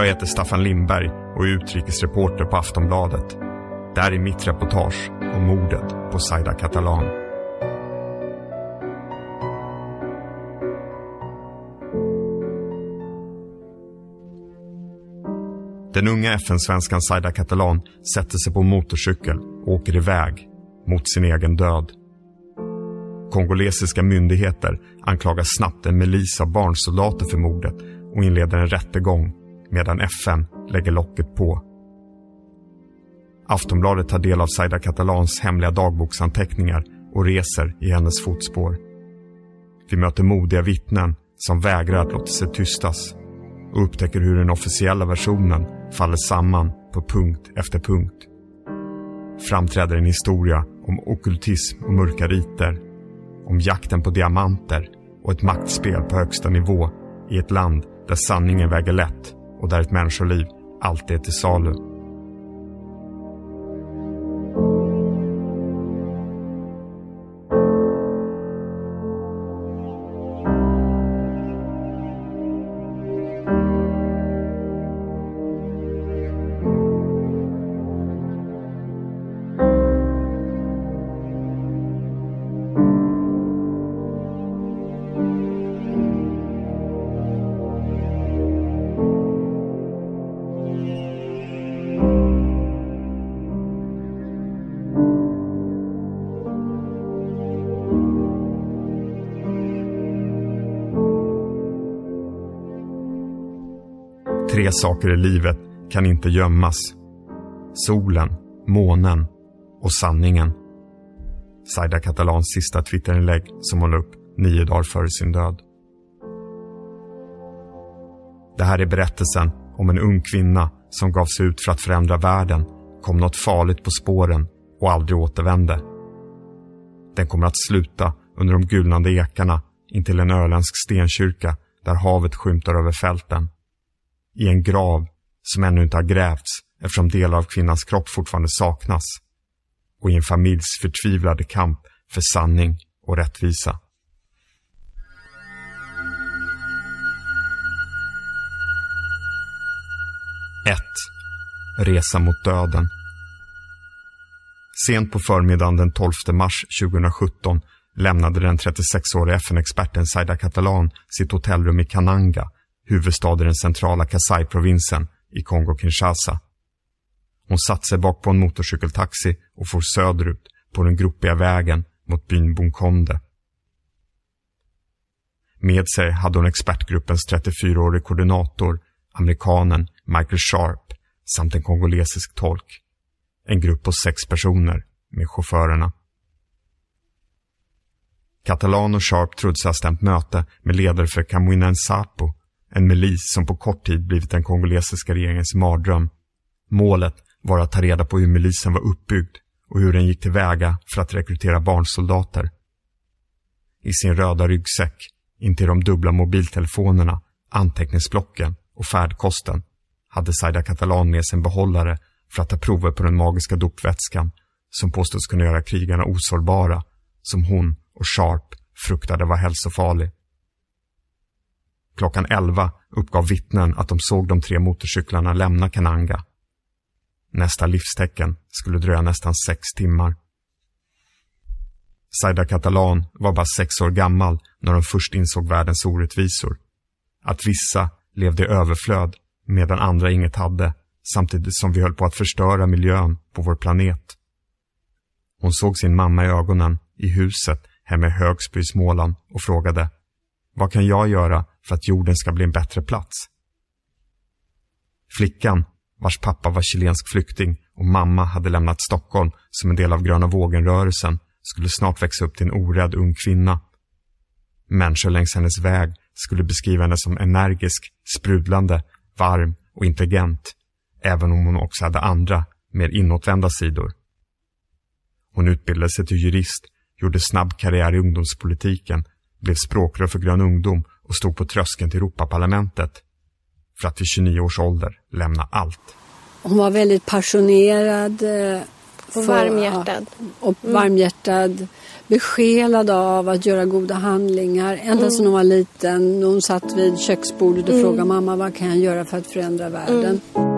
Jag heter Staffan Lindberg och är utrikesreporter på Aftonbladet. Där är mitt reportage om mordet på Zaida Catalan. Den unga FN-svenskan Zaida Catalan sätter sig på en motorcykel och åker iväg mot sin egen död. Kongolesiska myndigheter anklagar snabbt en milis av barnsoldater för mordet och inleder en rättegång medan FN lägger locket på. Aftonbladet tar del av Zaida Catalans hemliga dagboksanteckningar och reser i hennes fotspår. Vi möter modiga vittnen som vägrar att låta sig tystas och upptäcker hur den officiella versionen faller samman på punkt efter punkt. Framträder en historia om okultism och mörka riter, om jakten på diamanter och ett maktspel på högsta nivå i ett land där sanningen väger lätt och där ett människoliv alltid är till salu. Tre saker i livet kan inte gömmas. Solen, månen och sanningen. Zaida Catalans sista Twitterinlägg som hon la upp nio dagar före sin död. Det här är berättelsen om en ung kvinna som gav sig ut för att förändra världen, kom något farligt på spåren och aldrig återvände. Den kommer att sluta under de gulnande ekarna intill en öländsk stenkyrka där havet skymtar över fälten i en grav som ännu inte har grävts eftersom delar av kvinnans kropp fortfarande saknas och i en familjs förtvivlade kamp för sanning och rättvisa. Ett. Resa mot döden. Sent på förmiddagen den 12 mars 2017 lämnade den 36-åriga FN-experten Zaida Catalan sitt hotellrum i Kananga huvudstad i den centrala Kasai-provinsen i Kongo-Kinshasa. Hon satte sig bak på en motorcykeltaxi och for söderut på den gropiga vägen mot byn Bunkonde. Med sig hade hon expertgruppens 34-årige koordinator, amerikanen Michael Sharp samt en kongolesisk tolk. En grupp på sex personer med chaufförerna. Catalan och Sharp trodde sig ha stämt möte med ledare för Kamwina Nsapo en milis som på kort tid blivit den kongolesiska regeringens mardröm. Målet var att ta reda på hur milisen var uppbyggd och hur den gick tillväga för att rekrytera barnsoldater. I sin röda ryggsäck, intill de dubbla mobiltelefonerna, anteckningsblocken och färdkosten hade Zaida Catalan med sig en behållare för att ta prover på den magiska dopvätskan som påstås kunna göra krigarna osårbara, som hon och Sharp fruktade var hälsofarlig. Klockan 11 uppgav vittnen att de såg de tre motorcyklarna lämna Kananga. Nästa livstecken skulle dröja nästan sex timmar. Zaida Catalan var bara sex år gammal när de först insåg världens orättvisor. Att vissa levde i överflöd medan andra inget hade samtidigt som vi höll på att förstöra miljön på vår planet. Hon såg sin mamma i ögonen i huset hemma i Högsby i Småland och frågade Vad kan jag göra för att jorden ska bli en bättre plats. Flickan, vars pappa var chilensk flykting och mamma hade lämnat Stockholm som en del av gröna vågen-rörelsen, skulle snart växa upp till en orädd ung kvinna. Människor längs hennes väg skulle beskriva henne som energisk, sprudlande, varm och intelligent, även om hon också hade andra, mer inåtvända sidor. Hon utbildade sig till jurist, gjorde snabb karriär i ungdomspolitiken, blev språkrör för Grön ungdom och stod på tröskeln till Europaparlamentet för att vid 29 års ålder lämna allt. Hon var väldigt passionerad, eh, Och varmhjärtad. Och varmhjärtad, besjälad av att göra goda handlingar. Ända mm. sedan hon var liten. Hon satt vid köksbordet och mm. frågade mamma vad kan jag göra för att förändra världen. Mm.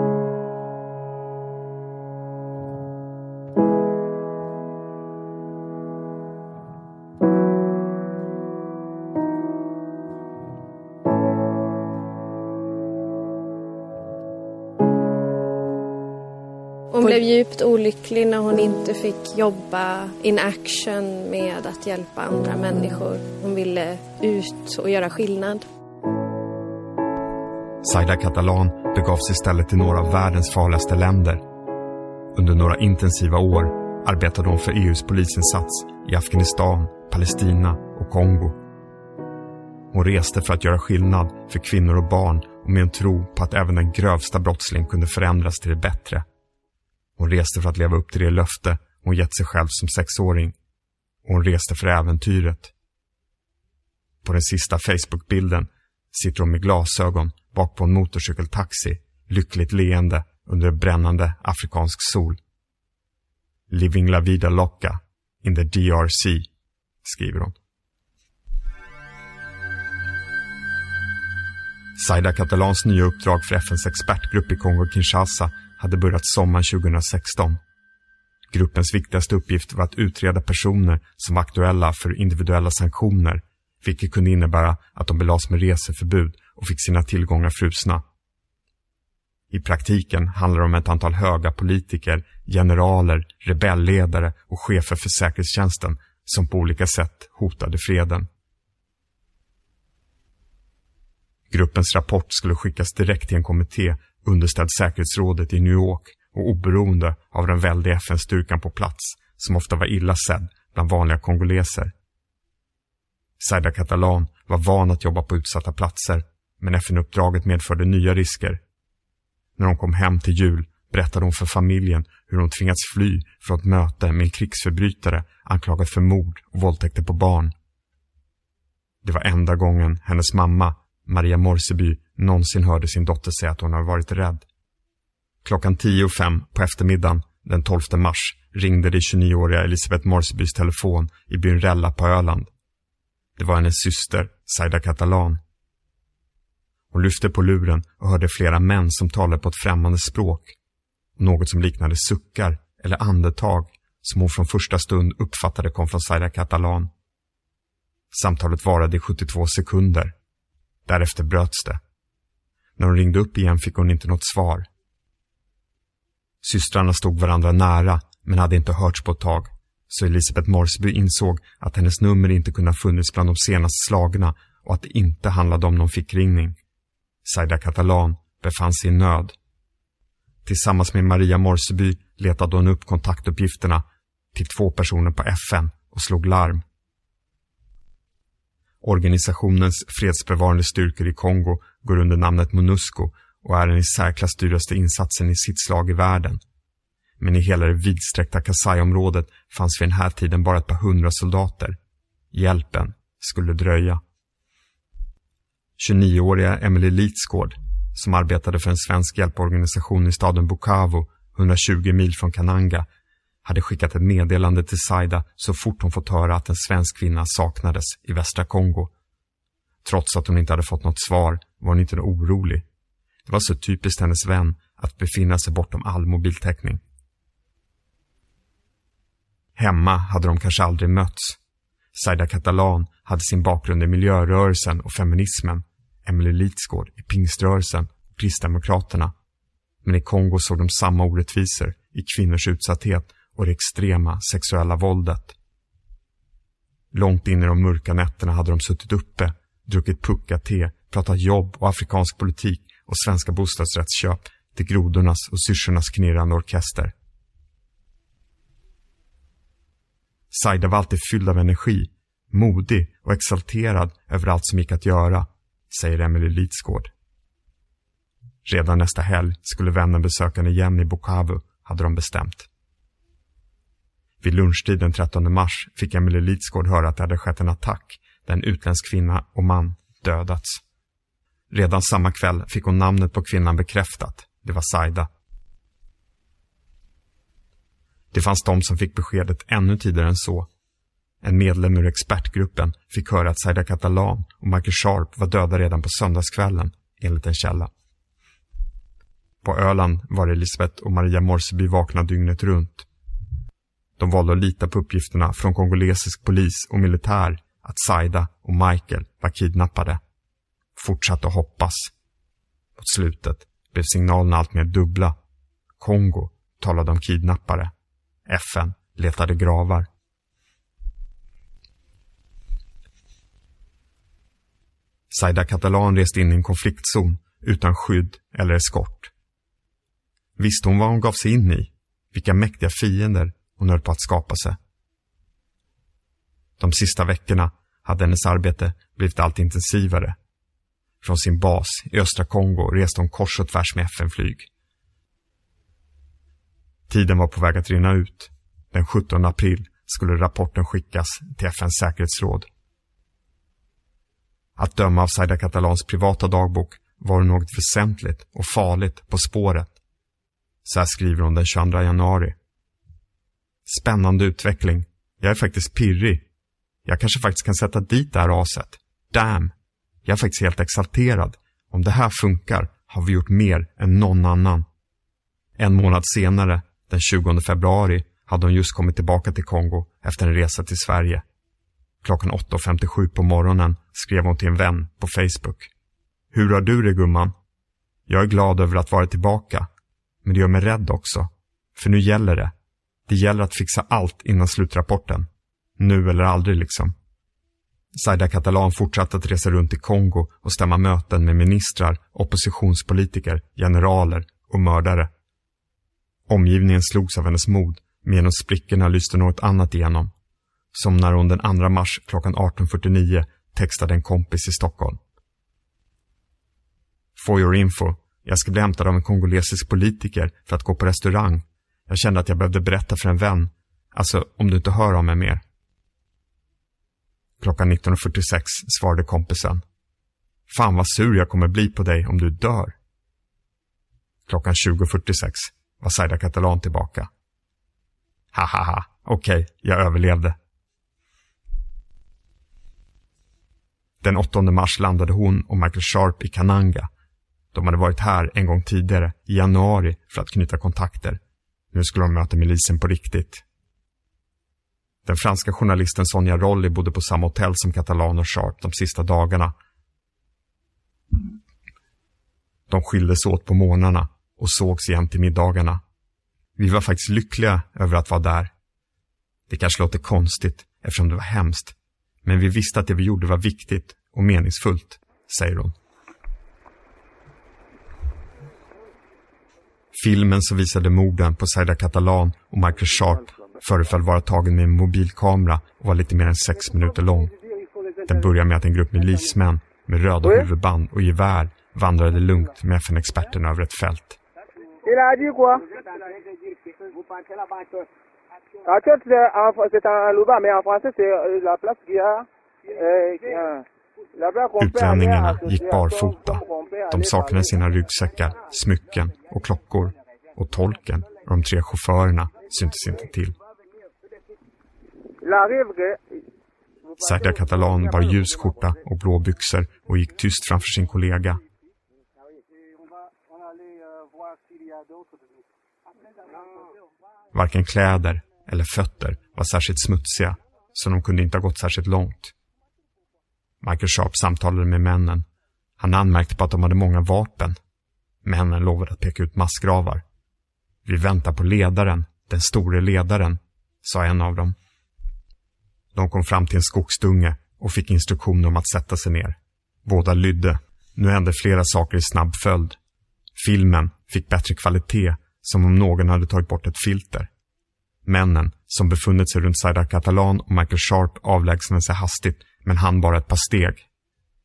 Blev djupt olycklig när hon inte fick jobba in action med att hjälpa andra människor. Hon ville ut och göra skillnad. Saida Catalan begav sig istället till några av världens farligaste länder. Under några intensiva år arbetade hon för EUs polisinsats i Afghanistan, Palestina och Kongo. Hon reste för att göra skillnad för kvinnor och barn och med en tro på att även den grövsta brottsling kunde förändras till det bättre. Hon reste för att leva upp till det löfte hon gett sig själv som sexåring. Och hon reste för äventyret. På den sista Facebook-bilden sitter hon med glasögon bak på en motorcykeltaxi, lyckligt leende under en brännande afrikansk sol. Living la vida loca in the DRC, skriver hon. Saida Catalans nya uppdrag för FNs expertgrupp i Kongo-Kinshasa hade börjat sommaren 2016. Gruppens viktigaste uppgift var att utreda personer som var aktuella för individuella sanktioner, vilket kunde innebära att de belades med reseförbud och fick sina tillgångar frusna. I praktiken handlar det om ett antal höga politiker, generaler, rebellledare och chefer för säkerhetstjänsten som på olika sätt hotade freden. Gruppens rapport skulle skickas direkt till en kommitté underställd säkerhetsrådet i New York och oberoende av den väldiga FN-styrkan på plats som ofta var illa sedd bland vanliga kongoleser. Saida Catalan var van att jobba på utsatta platser men FN-uppdraget medförde nya risker. När hon kom hem till jul berättade hon för familjen hur hon tvingats fly från ett möte med en krigsförbrytare anklagad för mord och våldtäkter på barn. Det var enda gången hennes mamma, Maria Morseby, någonsin hörde sin dotter säga att hon hade varit rädd. Klockan tio och fem på eftermiddagen den 12 mars ringde det 29-åriga Elisabeth Morsebys telefon i byn Rella på Öland. Det var hennes syster, Saida Catalan. Hon lyfte på luren och hörde flera män som talade på ett främmande språk. Något som liknade suckar eller andetag som hon från första stund uppfattade kom från Saida Catalan. Samtalet varade i 72 sekunder. Därefter bröts det. När hon ringde upp igen fick hon inte något svar. Systrarna stod varandra nära men hade inte hörts på ett tag. Så Elisabeth Morsby insåg att hennes nummer inte kunde ha funnits bland de senast slagna och att det inte handlade om någon fickringning. Saida Catalan befann sig i nöd. Tillsammans med Maria Morseby letade hon upp kontaktuppgifterna till två personer på FN och slog larm. Organisationens fredsbevarande styrkor i Kongo går under namnet MONUSCO och är den i särklass dyraste insatsen i sitt slag i världen. Men i hela det vidsträckta Kasai-området fanns vid den här tiden bara ett par hundra soldater. Hjälpen skulle dröja. 29-åriga Emily Litsgård, som arbetade för en svensk hjälporganisation i staden Bukavu, 120 mil från Kananga, hade skickat ett meddelande till Saida så fort hon fått höra att en svensk kvinna saknades i västra Kongo. Trots att hon inte hade fått något svar var hon inte orolig. Det var så typiskt hennes vän att befinna sig bortom all mobiltäckning. Hemma hade de kanske aldrig mötts. Saida Catalan hade sin bakgrund i miljörörelsen och feminismen. Emily Litsgård i pingströrelsen och Kristdemokraterna. Men i Kongo såg de samma orättvisor i kvinnors utsatthet och det extrema sexuella våldet. Långt in i de mörka nätterna hade de suttit uppe, druckit pucka-te, pratat jobb och afrikansk politik och svenska bostadsrättsköp till grodornas och syrsornas knirrande orkester. Saida var alltid fylld av energi, modig och exalterad över allt som gick att göra, säger Emily Litsgård. Redan nästa helg skulle vännen besöka henne igen i Bukavu, hade de bestämt. Vid lunchtid den 13 mars fick Emily Litsgård höra att det hade skett en attack där en utländsk kvinna och man dödats. Redan samma kväll fick hon namnet på kvinnan bekräftat. Det var Saida. Det fanns de som fick beskedet ännu tidigare än så. En medlem ur expertgruppen fick höra att Zaida Catalan och Michael Sharp var döda redan på söndagskvällen, enligt en källa. På Öland var Elisabeth och Maria Morseby vakna dygnet runt. De valde att lita på uppgifterna från kongolesisk polis och militär att Saida och Michael var kidnappade. Fortsatte att hoppas. Mot slutet blev signalerna allt mer dubbla. Kongo talade om kidnappare. FN letade gravar. Saida Catalan reste in i en konfliktzon utan skydd eller eskort. Visste hon vad hon gav sig in i? Vilka mäktiga fiender hon höll på att skapa sig. De sista veckorna hade hennes arbete blivit allt intensivare. Från sin bas i östra Kongo reste hon kors och tvärs med FN-flyg. Tiden var på väg att rinna ut. Den 17 april skulle rapporten skickas till FNs säkerhetsråd. Att döma av Saida Catalans privata dagbok var det något väsentligt och farligt på spåret. Så här skriver hon den 22 januari. Spännande utveckling. Jag är faktiskt pirrig. Jag kanske faktiskt kan sätta dit det här aset. Damn! Jag är faktiskt helt exalterad. Om det här funkar har vi gjort mer än någon annan. En månad senare, den 20 februari, hade hon just kommit tillbaka till Kongo efter en resa till Sverige. Klockan 8.57 på morgonen skrev hon till en vän på Facebook. Hur har du det gumman? Jag är glad över att vara tillbaka. Men det gör mig rädd också. För nu gäller det. Det gäller att fixa allt innan slutrapporten. Nu eller aldrig liksom. Saida Catalan fortsatte att resa runt i Kongo och stämma möten med ministrar, oppositionspolitiker, generaler och mördare. Omgivningen slogs av hennes mod, men genom sprickorna lyste något annat igenom. Som när hon den 2 mars klockan 18.49 textade en kompis i Stockholm. For your info, jag ska bli hämtad av en kongolesisk politiker för att gå på restaurang. Jag kände att jag behövde berätta för en vän. Alltså, om du inte hör av mig mer. Klockan 19.46 svarade kompisen. Fan vad sur jag kommer bli på dig om du dör. Klockan 20.46 var Saida Catalan tillbaka. Hahaha, okej, okay, jag överlevde. Den 8 mars landade hon och Michael Sharp i Kananga. De hade varit här en gång tidigare, i januari, för att knyta kontakter. Nu skulle de möta milisen på riktigt. Den franska journalisten Sonja Rolli bodde på samma hotell som Catalan och Sharp de sista dagarna. De skildes åt på morgnarna och sågs igen till middagarna. Vi var faktiskt lyckliga över att vara där. Det kanske låter konstigt eftersom det var hemskt, men vi visste att det vi gjorde var viktigt och meningsfullt, säger hon. Filmen som visade morden på Saida Catalan och Michael Sharp föreföll vara tagen med en mobilkamera och var lite mer än sex minuter lång. Den börjar med att en grupp milismän med röda huvudband och gevär vandrade lugnt med FN-experterna över ett fält. Utlänningarna gick barfota. De saknade sina ryggsäckar, smycken och klockor. Och tolken och de tre chaufförerna syntes inte till. Serka Catalan bar ljus skjorta och blå byxor och gick tyst framför sin kollega. Varken kläder eller fötter var särskilt smutsiga, så de kunde inte ha gått särskilt långt. Michael Sharp samtalade med männen. Han anmärkte på att de hade många vapen. Männen lovade att peka ut massgravar. Vi väntar på ledaren, den store ledaren, sa en av dem. De kom fram till en skogsdunge och fick instruktioner om att sätta sig ner. Båda lydde. Nu hände flera saker i snabb följd. Filmen fick bättre kvalitet, som om någon hade tagit bort ett filter. Männen, som befunnit sig runt Saida Catalan och Michael Sharp avlägsnade sig hastigt, men han bara ett par steg.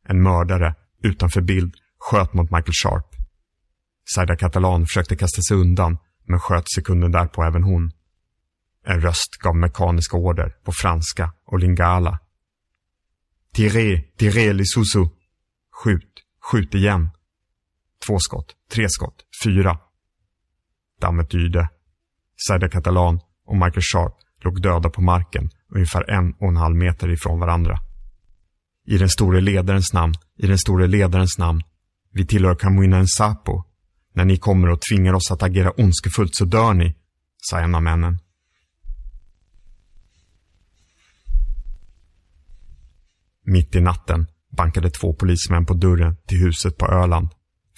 En mördare, utanför bild, sköt mot Michael Sharp. Saida Catalan försökte kasta sig undan, men sköt sekunden därpå även hon. En röst gav mekaniska order på franska och lingala. Tiré, tiré lisusu. Skjut, skjut igen. Två skott, tre skott, fyra. Dammet yrde. Saida Catalan och Michael Sharp låg döda på marken ungefär en och en halv meter ifrån varandra. I den store ledarens namn, i den store ledarens namn. Vi tillhör Kamuina Sapo. När ni kommer och tvingar oss att agera ondskefullt så dör ni, sa en av männen. Mitt i natten bankade två polismän på dörren till huset på Öland.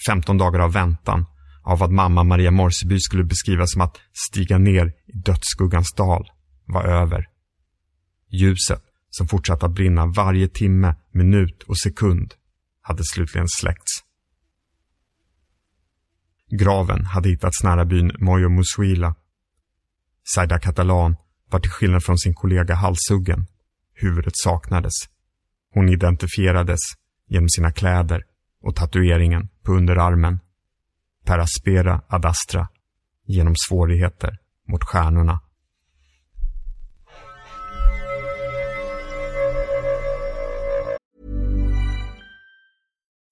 15 dagar av väntan, av vad mamma Maria Morseby skulle beskriva som att stiga ner i dödsskuggans dal, var över. Ljuset, som fortsatte att brinna varje timme, minut och sekund, hade slutligen släckts. Graven hade hittats nära byn Moyo Musuila. Saida Catalan var till skillnad från sin kollega halshuggen. Huvudet saknades. Hon identifierades genom sina kläder och tatueringen på underarmen. Per aspera ad astra, genom svårigheter mot stjärnorna.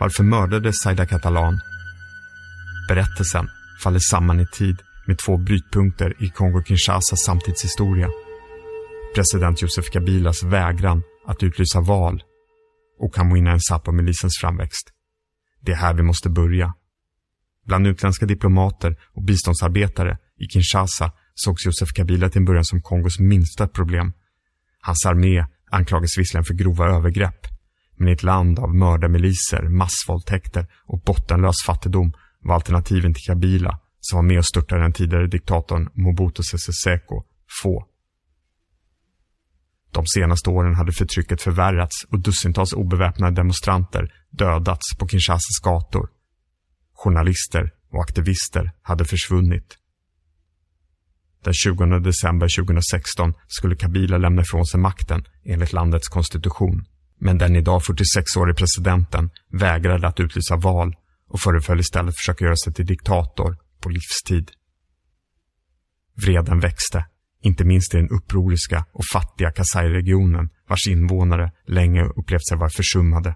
Varför mördades Saida Catalan? Berättelsen faller samman i tid med två brytpunkter i Kongo-Kinshasas samtidshistoria. President Joseph Kabilas vägran att utlysa val och Kamuina Nsapo-milisens framväxt. Det är här vi måste börja. Bland utländska diplomater och biståndsarbetare i Kinshasa sågs Josef Kabila till en början som Kongos minsta problem. Hans armé anklagades visserligen för grova övergrepp, men i ett land av mördarmiliser, massvåldtäkter och bottenlös fattigdom var alternativen till Kabila, som var med och störtade den tidigare diktatorn Mobutu Sese Seko, få. De senaste åren hade förtrycket förvärrats och dussintals obeväpnade demonstranter dödats på Kinshasas gator. Journalister och aktivister hade försvunnit. Den 20 december 2016 skulle Kabila lämna ifrån sig makten enligt landets konstitution. Men den idag 46-årige presidenten vägrade att utlysa val och föreföll istället försöka göra sig till diktator på livstid. Vreden växte, inte minst i den upproriska och fattiga Kasai-regionen vars invånare länge upplevt sig vara försummade.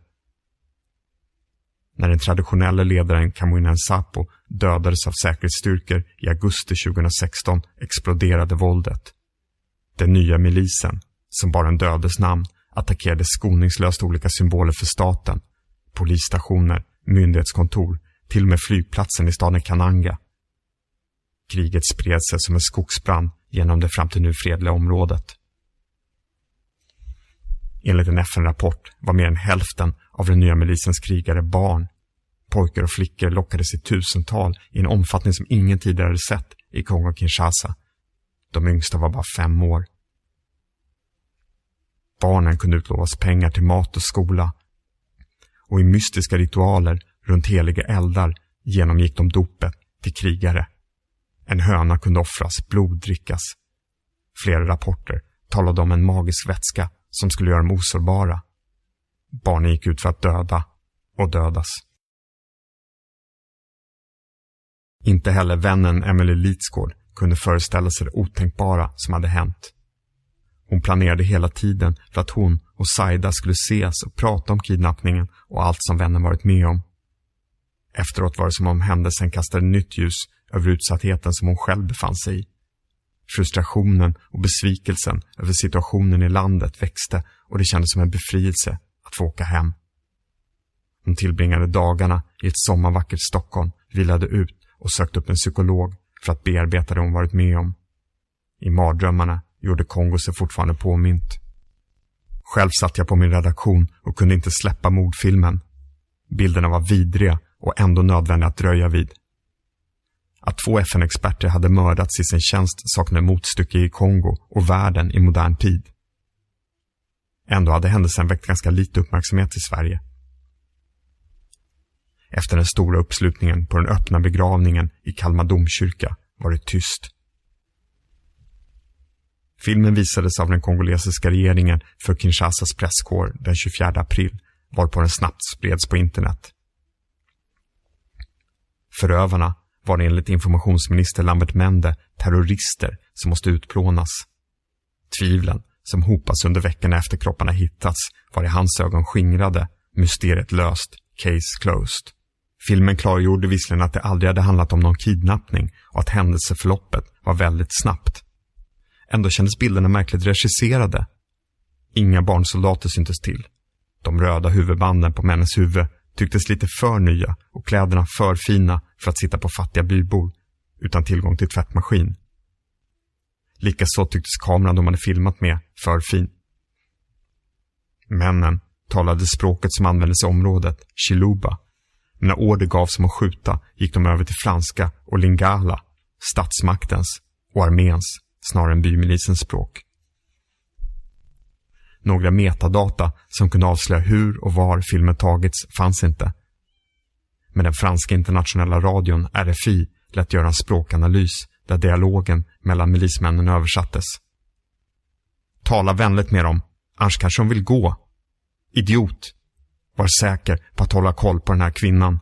När den traditionella ledaren Kamuina Sapo dödades av säkerhetsstyrkor i augusti 2016 exploderade våldet. Den nya milisen, som bar en dödes namn, attackerade skoningslöst olika symboler för staten, polisstationer, myndighetskontor, till och med flygplatsen i staden Kananga. Kriget spred sig som en skogsbrand genom det fram till nu fredliga området. Enligt en FN-rapport var mer än hälften av den nya milisens krigare barn. Pojkar och flickor lockades i tusental i en omfattning som ingen tidigare hade sett i Kongo-Kinshasa. De yngsta var bara fem år. Barnen kunde utlovas pengar till mat och skola. Och i mystiska ritualer runt heliga eldar genomgick de dopet till krigare. En höna kunde offras, blod drickas. Flera rapporter talade om en magisk vätska som skulle göra dem osårbara. Barnen gick ut för att döda och dödas. Inte heller vännen Emily Litsgård kunde föreställa sig det otänkbara som hade hänt. Hon planerade hela tiden för att hon och Saida skulle ses och prata om kidnappningen och allt som vännen varit med om. Efteråt var det som om händelsen kastade nytt ljus över utsattheten som hon själv befann sig i. Frustrationen och besvikelsen över situationen i landet växte och det kändes som en befrielse att få åka hem. Hon tillbringade dagarna i ett sommarvackert Stockholm, vilade ut och sökte upp en psykolog för att bearbeta det hon varit med om. I mardrömmarna gjorde Kongo sig fortfarande påmint. Själv satt jag på min redaktion och kunde inte släppa mordfilmen. Bilderna var vidriga och ändå nödvändiga att dröja vid. Att två FN-experter hade mördats i sin tjänst saknade motstycke i Kongo och världen i modern tid. Ändå hade händelsen väckt ganska lite uppmärksamhet i Sverige. Efter den stora uppslutningen på den öppna begravningen i Kalmar domkyrka var det tyst. Filmen visades av den kongolesiska regeringen för Kinshasas presskår den 24 april, varpå den snabbt spreds på internet. Förövarna var det enligt informationsminister Lambert Mende terrorister som måste utplånas. Tvivlen, som hopas under veckorna efter kropparna hittats, var i hans ögon skingrade, mysteriet löst, case closed. Filmen klargjorde visserligen att det aldrig hade handlat om någon kidnappning och att händelseförloppet var väldigt snabbt. Ändå kändes bilderna märkligt regisserade. Inga barnsoldater syntes till. De röda huvudbanden på männens huvud tycktes lite för nya och kläderna för fina för att sitta på fattiga bybor utan tillgång till tvättmaskin. Likaså tycktes kameran de hade filmat med för fin. Männen talade språket som användes i området, chiluba. Men när order gavs om att skjuta gick de över till franska och lingala, statsmaktens och arméns snarare än bymilisens språk. Några metadata som kunde avslöja hur och var filmen tagits fanns inte. Men den franska internationella radion, RFI, lät göra en språkanalys där dialogen mellan milismännen översattes. Tala vänligt med dem, annars kanske de vill gå. Idiot. Var säker på att hålla koll på den här kvinnan.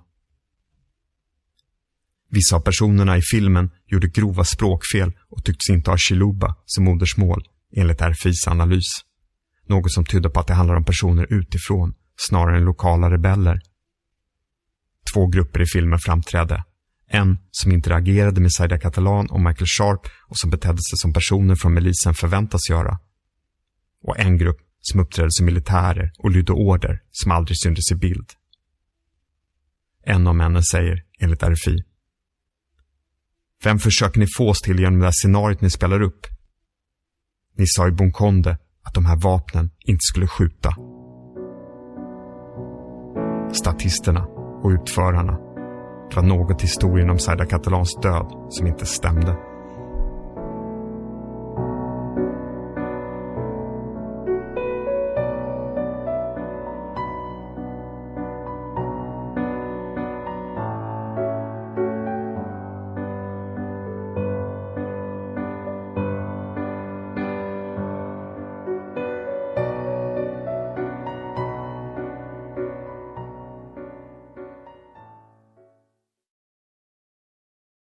Vissa av personerna i filmen gjorde grova språkfel och tycktes inte ha chiluba som modersmål, enligt RFIs analys. Något som tydde på att det handlar om personer utifrån, snarare än lokala rebeller. Två grupper i filmen framträdde. En som interagerade med Saida Catalan och Michael Sharp och som betedde sig som personer från milisen förväntas göra. Och en grupp som uppträdde som militärer och lydde order som aldrig syntes i bild. En av männen säger, enligt RFI, Vem försöker ni få oss till genom det här scenariot ni spelar upp? Ni sa i Bonkonde att de här vapnen inte skulle skjuta. Statisterna och utförarna. drar något i historien om Saida Catalans död som inte stämde.